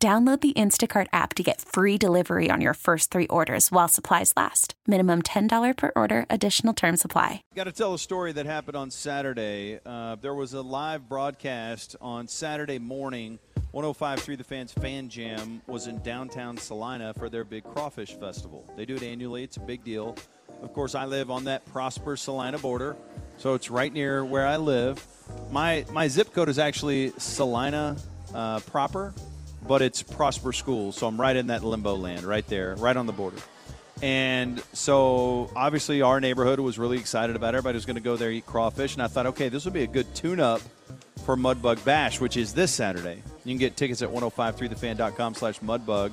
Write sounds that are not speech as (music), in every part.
Download the Instacart app to get free delivery on your first three orders while supplies last. Minimum $10 per order, additional term supply. Got to tell a story that happened on Saturday. Uh, there was a live broadcast on Saturday morning. 105.3 The Fans Fan Jam was in downtown Celina for their big crawfish festival. They do it annually, it's a big deal. Of course, I live on that Prosper Celina border, so it's right near where I live. My, my zip code is actually Celina uh, proper but it's Prosper Schools, so I'm right in that limbo land, right there, right on the border. And so, obviously, our neighborhood was really excited about it. everybody was going to go there eat crawfish, and I thought, okay, this would be a good tune-up for Mudbug Bash, which is this Saturday. You can get tickets at 1053thefan.com slash mudbug.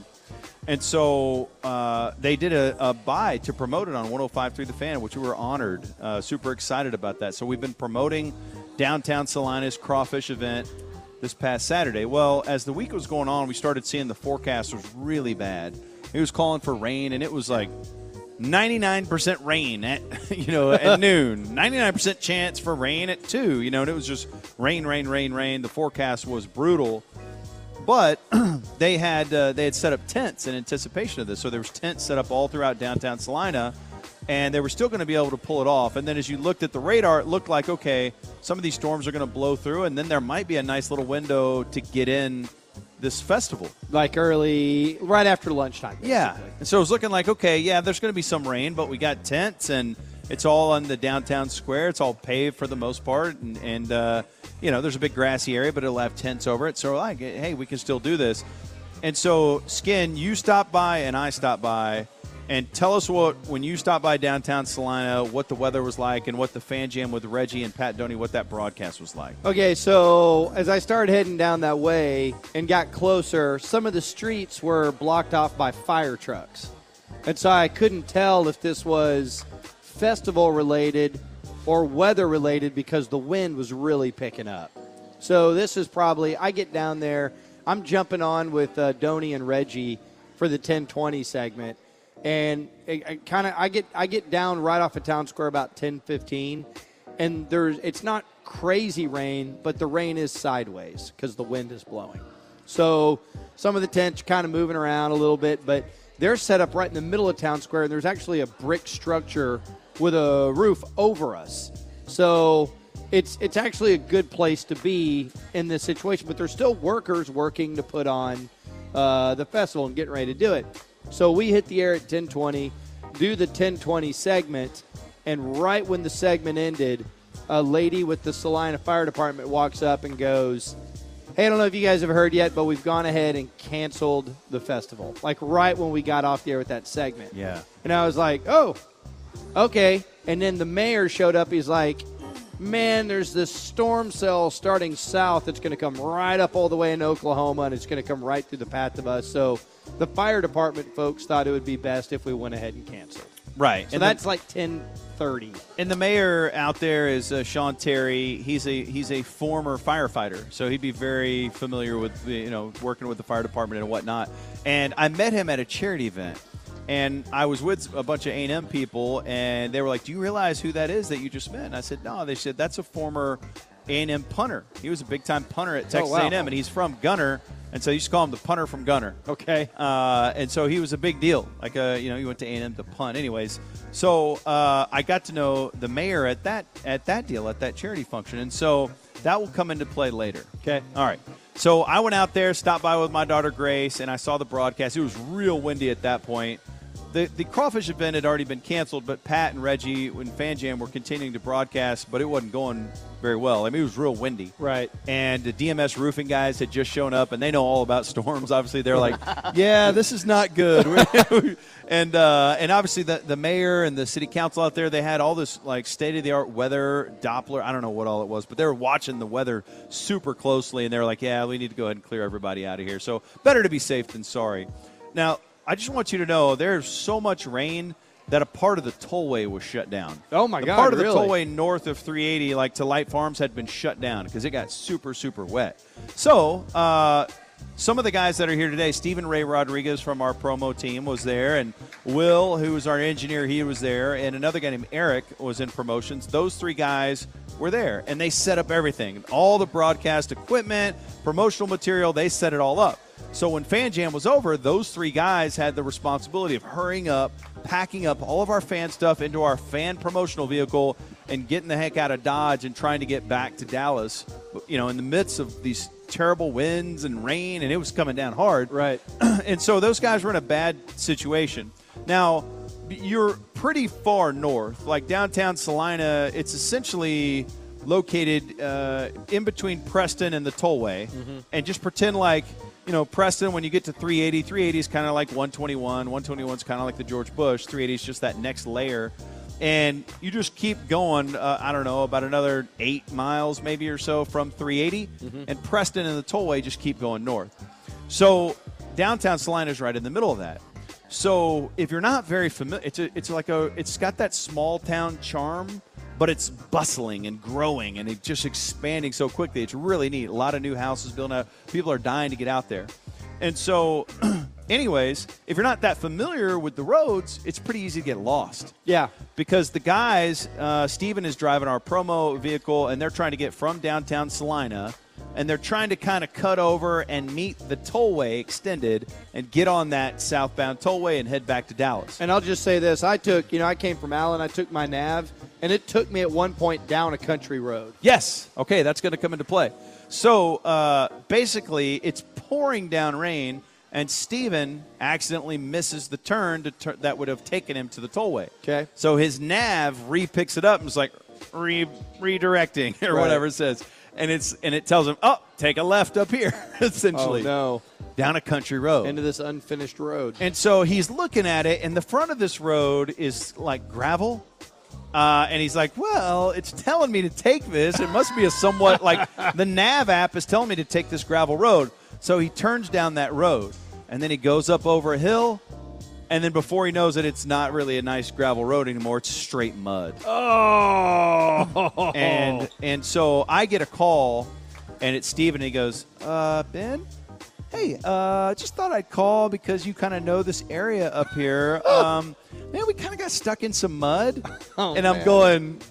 And so uh, they did a, a, buy to promote it on 1053 The Fan, which we were honored, uh, super excited about that. So we've been promoting downtown Celina's crawfish event this past Saturday. Well, as the week was going on, we started seeing the forecast was really bad. It was calling for rain, and it was like 99% rain at (laughs) you know at (laughs) noon 99% chance for rain at 2 you know and it was just rain rain rain rain the forecast was brutal but (clears throat) they had uh, they had set up tents in anticipation of this so there was tents set up all throughout downtown Celina and they were still going to be able to pull it off. And then as you looked at the radar, it looked like, okay, some of these storms are going to blow through, and then there might be a nice little window to get in this festival. Like early, right after lunchtime. Basically. Yeah. And so it was looking like, okay, yeah, there's going to be some rain, but we got tents, and it's all on the downtown square. It's all paved for the most part, and, and uh, you know, there's a big grassy area, but it'll have tents over it. So, like, hey, we can still do this. And so, Skin, you stopped by, and I stopped by and tell us what when you stopped by downtown Celina, what the weather was like, and what the fan jam with Reggie and Pat Doney, what that broadcast was like. Okay, so as I started heading down that way and got closer, some of the streets were blocked off by fire trucks, and so I couldn't tell if this was festival related or weather related because the wind was really picking up. So this is probably I get down there. I'm jumping on with uh, Doney and Reggie for the 1020 segment and kind of I get I get down right off of town square about 10 15 and there's it's not crazy rain but the rain is sideways because the wind is blowing. So some of the tents are kind of moving around a little bit but they're set up right in the middle of town square and there's actually a brick structure with a roof over us. So it's it's actually a good place to be in this situation but there's still workers working to put on uh, the festival and getting ready to do it so we hit the air at 1020, do the 1020 segment, and right when the segment ended, a lady with the Celina Fire Department walks up and goes, Hey, I don't know if you guys have heard yet, but we've gone ahead and canceled the festival. Like right when we got off the air with that segment. Yeah. And I was like, oh, okay. And then the mayor showed up. He's like, man, there's this storm cell starting south that's going to come right up all the way in Oklahoma, and it's going to come right through the path of us. So the fire department folks thought it would be best if we went ahead and canceled. Right. So and that's the, like ten thirty. And the mayor out there is uh, Sean Terry. He's a he's a former firefighter, so he'd be very familiar with you know working with the fire department and whatnot. And I met him at a charity event and I was with a bunch of A&M people, and they were like, "Do you realize who that is that you just met?" And I said, "No." They said, "That's a former A&M punter. He was a big-time punter at Texas oh, wow. A&M, and he's from Gunter." And so you used to call him the punter from Gunter. Okay. Uh, and so he was a big deal. Like, uh, you know, he went to A&M to punt. Anyways, so uh, I got to know the mayor at that at that deal at that charity function, and so that will come into play later. Okay. All right. So I went out there, stopped by with my daughter Grace, and I saw the broadcast. It was real windy at that point the, the crawfish event had already been canceled, but Pat and Reggie and FanJam were continuing to broadcast, but it wasn't going very well. I mean, it was real windy. Right. And the DMS roofing guys had just shown up, and they know all about (laughs) storms. Obviously, they're like, (laughs) "Yeah, this is not good." (laughs) and uh, and obviously, the the mayor and the city council out there, they had all this like state of the art weather Doppler. I don't know what all it was, but they were watching the weather super closely, and they were like, "Yeah, we need to go ahead and clear everybody out of here." So better to be safe than sorry. Now, I just want you to know there's so much rain that a part of the tollway was shut down. Oh my the God! Part of the tollway north of 380, like to Light Farms, had been shut down because it got super, super wet. So, uh, some of the guys that are here today, Stephen Ray Rodriguez from our promo team was there, and Will, who was our engineer, he was there, and another guy named Eric was in promotions. Those three guys were there, and they set up everything, all the broadcast equipment, promotional material. They set it all up. So when Fan Jam was over, those three guys had the responsibility of hurrying up, packing up all of our fan stuff into our fan promotional vehicle, and getting the heck out of Dodge and trying to get back to Dallas. You know, in the midst of these terrible winds and rain, and it was coming down hard. Right. (clears throat) and so those guys were in a bad situation. Now, you're pretty far north, like downtown Celina. It's essentially located uh, in between Preston and the tollway, and just pretend like you know Preston when you get to 380. 380 is kind of like 121. 121 is kind of like the George Bush. 380 is just that next layer. And you just keep going, uh, I don't know, about another eight miles maybe or so from 380. And Preston and the tollway just keep going north. So downtown Celina is right in the middle of that. So if you're not very familiar, it's a, it's like a it's got that small town charm, but it's bustling and growing and it's just expanding so quickly. It's really neat. A lot of new houses building up. People are dying to get out there. And so, (clears throat) anyways, if you're not that familiar with the roads, it's pretty easy to get lost Yeah. because the guys, uh, Steven is driving our promo vehicle, and they're trying to get from downtown Celina, and they're trying to kind of cut over and meet the tollway extended and get on that southbound tollway and head back to Dallas. And I'll just say this: I took, you know, I came from Allen. I took my nav, and it took me at one point down a country road. Yes. Okay, that's going to come into play. So uh, basically, it's pouring down rain, and Steven accidentally misses the turn to tur- that would have taken him to the tollway. Okay. So his nav re picks it up and is like re- redirecting (laughs) or Right. whatever it says, and it's and it tells him, "Oh, take a left up here." (laughs) essentially, Oh no! down a country road. Into this unfinished road. And so he's looking at it, and the front of this road is like gravel. Uh, and he's like, well, it's telling me to take this. It must be a somewhat like (laughs) the nav app is telling me to take this gravel road. So he turns down that road, and then he goes up over a hill, and then before he knows it, it's not really a nice gravel road anymore. It's straight mud. Oh! And and so I get a call, and it's Steven. And he goes, uh, Ben, hey, uh, just thought I'd call because you kind of know this area up here. Um, man, we kind of got stuck in some mud, (laughs) Oh, and I'm man. going.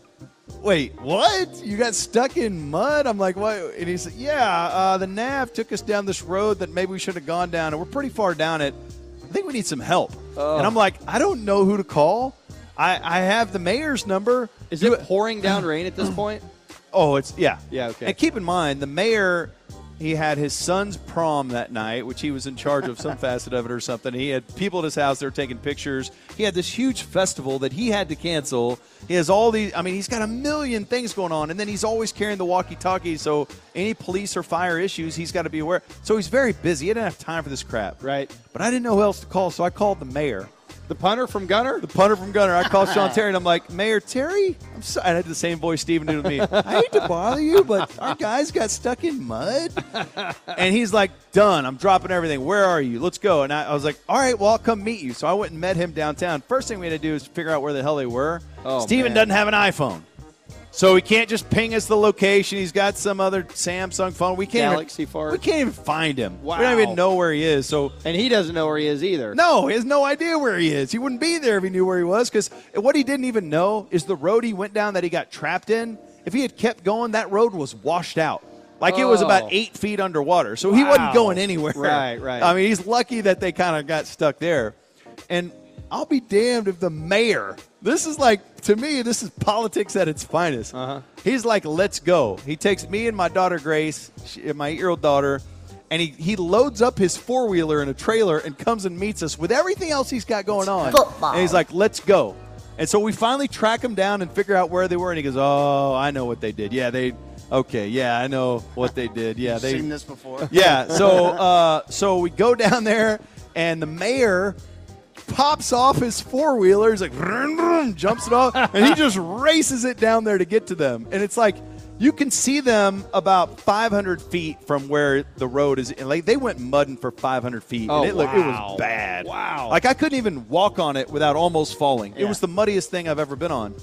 Wait, what? You got stuck in mud? I'm like, what? And he said, yeah, uh, the nav took us down this road that maybe we should have gone down, and we're pretty far down it. I think we need some help. And I'm like, I don't know who to call. I, I have the mayor's number. Is it pouring down rain at this point? (clears throat) Oh, it's yeah, Yeah, okay. And keep in mind, the mayor, he had his son's prom that night, which he was in charge of some (laughs) facet of it or something. He had people at his house that were taking pictures. He had this huge festival that he had to cancel. He has all these. I mean, he's got a million things going on, and then he's always carrying the walkie-talkie. So any police or fire issues, he's got to be aware. So he's very busy. He didn't have time for this crap. Right. But I didn't know who else to call, so I called the mayor. The punter from Gunter? The punter from Gunter. I called Sean (laughs) Terry and I'm like, Mayor Terry, I'm sorry. I had the same voice Steven did with me. (laughs) I hate to bother you, but our guys got stuck in mud. And he's like, done. I'm dropping everything. Where are you? Let's go. And I, I was like, all right, well, I'll come meet you. So I went and met him downtown. First thing we had to do is figure out where the hell they were. Oh, Steven man. doesn't have an iPhone. So he can't just ping us the location. He's got some other Samsung phone. We can't Galaxy even, Fart. We can't even find him. We don't even know where he is. So And he doesn't know where he is either. no, he has no idea where he is. He wouldn't be there if he knew where he was because what he didn't even know is the road he went down that he got trapped in. If he had kept going, that road was washed out. Like it was Oh. about eight feet underwater. So he wasn't going anywhere. Right, right. (laughs) I mean, he's lucky that they kind of got stuck there. And I'll be damned if the mayor, this is like, to me, this is politics at its finest. Uh-huh. He's like, let's go. He takes me and my daughter Grace, she, my eight year old daughter, and he, he loads up his four wheeler in a trailer and comes and meets us with everything else he's got going on. Football. And he's like, let's go. And so we finally track him down and figure out where they were. And he goes, oh, I know what they did. Yeah, they. Okay, yeah, I know what they did. Yeah, they. Seen this before? Yeah, so uh, so we go down there, and the mayor pops off his four wheeler. He's like, vroom, vroom, jumps it off, and he (laughs) just races it down there to get to them. And it's like you can see them about 500 feet from where the road is. And like they went mudding for 500 feet, Oh, and it, looked, it was bad. Wow. Like I couldn't even walk on it without almost falling. It was the muddiest thing I've ever been on.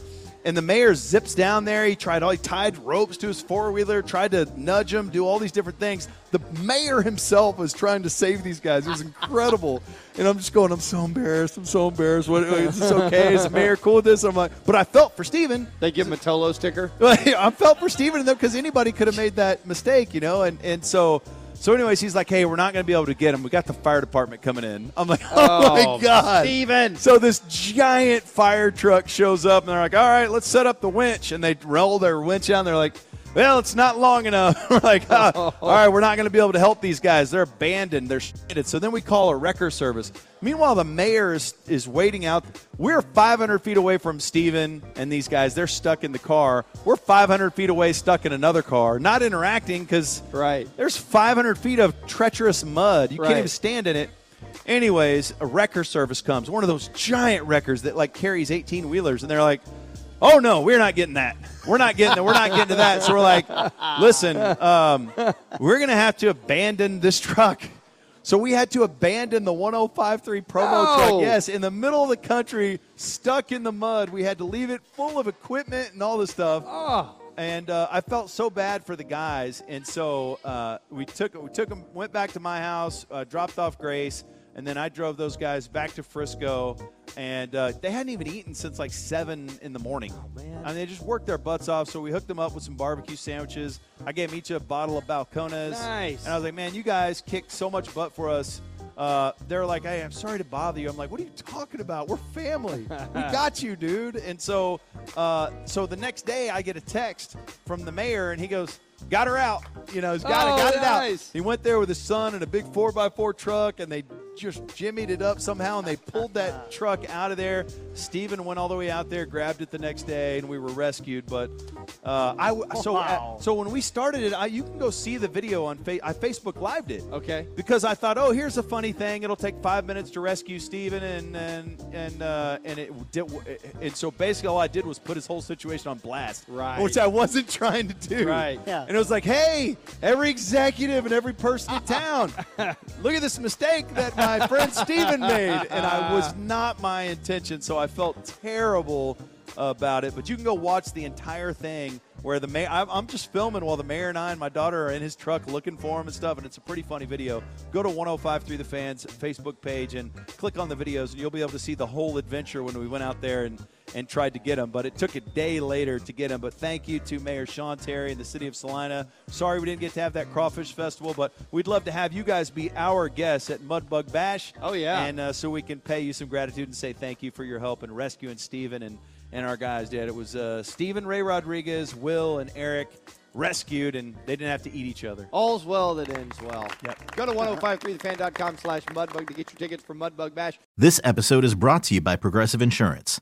And the mayor zips down there. He tried all he tied ropes to his four wheeler, tried to nudge him, do all these different things. The mayor himself was trying to save these guys. It was incredible. (laughs) and I'm just going, I'm so embarrassed. I'm so embarrassed. What, is this okay? Is the mayor cool with this? I'm like, but I felt for Steven. They give him a Tolo sticker. (laughs) I felt for Steven because anybody could have made that mistake, you know. And and so so anyways, he's like, hey, we're not going to be able to get him. We got the fire department coming in. I'm like, (laughs) oh, Oh, my god, Steven. So this giant fire truck shows up, and they're like, all right, let's set up the winch, and they roll their winch out. And they're like. Well, it's not long enough. (laughs) we're like, ah, (laughs) all right, we're not going to be able to help these guys. They're abandoned. They're shitted. So then we call a wrecker service. Meanwhile, the mayor is, is waiting out. We're 500 feet away from Steven and these guys. They're stuck in the car. We're 500 feet away, stuck in another car, not interacting because Right. there's 500 feet of treacherous mud. You Right. can't even stand in it. Anyways, a wrecker service comes, one of those giant wreckers that like carries 18 wheelers, and they're like, "Oh no, we're not getting that. We're not getting that. We're not getting to that." So we're like, "Listen, um, we're gonna have to abandon this truck." So we had to abandon the 1053 promo No. truck. Yes, in the middle of the country, stuck in the mud. We had to leave it full of equipment and all this stuff Oh, and uh, I felt so bad for the guys, and so uh, we took we took them, went back to my house, uh, dropped off Grace, and then I drove those guys back to Frisco, and uh, they hadn't even eaten since like seven in the morning. man. I mean, they just worked their butts off. So we hooked them up with some barbecue sandwiches. I gave them each a bottle of Balcones, Nice. and I was like, "Man, you guys kicked so much butt for us." Uh, they're like, "Hey, I'm sorry to bother you." I'm like, "What are you talking about? We're family. we (laughs) got you, dude." And so, uh, so the next day, I get a text from the mayor, and he goes, "Got her out. You know, he's got Oh, it, got it out." He went there with his son in a big four x four truck, and they just jimmied it up somehow, and they pulled that (laughs) truck out of there. Steven went all the way out there, grabbed it the next day, and we were rescued. But uh, I w- so Wow. so when we started it, I, you can go see the video on fa- I Facebook lived it okay. because I thought, oh, here's a funny thing. It'll take five minutes to rescue Steven, and and and uh, and it did. And so basically, all I did was put his whole situation on blast, Right. Which I wasn't (laughs) trying to do, Right. Yeah. And it was like, hey, every executive and every person in (laughs) town, look at this mistake that my friend Steven made, and I was not my intention. So I felt terrible about it. But you can go watch the entire thing where the mayor. I'm, I'm just filming while the mayor and I and my daughter are in his truck looking for him and stuff, and it's a pretty funny video. Go to 1053 The Fans Facebook page and click on the videos, and you'll be able to see the whole adventure when we went out there and and tried to get him. But it took a day later to get him. But thank you to Mayor Sean Terry and the city of Celina. Sorry we didn't get to have that crawfish festival, but we'd love to have you guys be our guests at Mudbug Bash. Oh, yeah. and uh, so we can pay you some gratitude and say thank you for your help in rescuing Steven and, and our guys did. It was uh, Steven, Ray Rodriguez, Will, and Eric rescued, and they didn't have to eat each other. All's well that ends well. Yep. Go to 1053thefan.com slash mudbug to get your tickets for Mudbug Bash. This episode is brought to you by Progressive Insurance.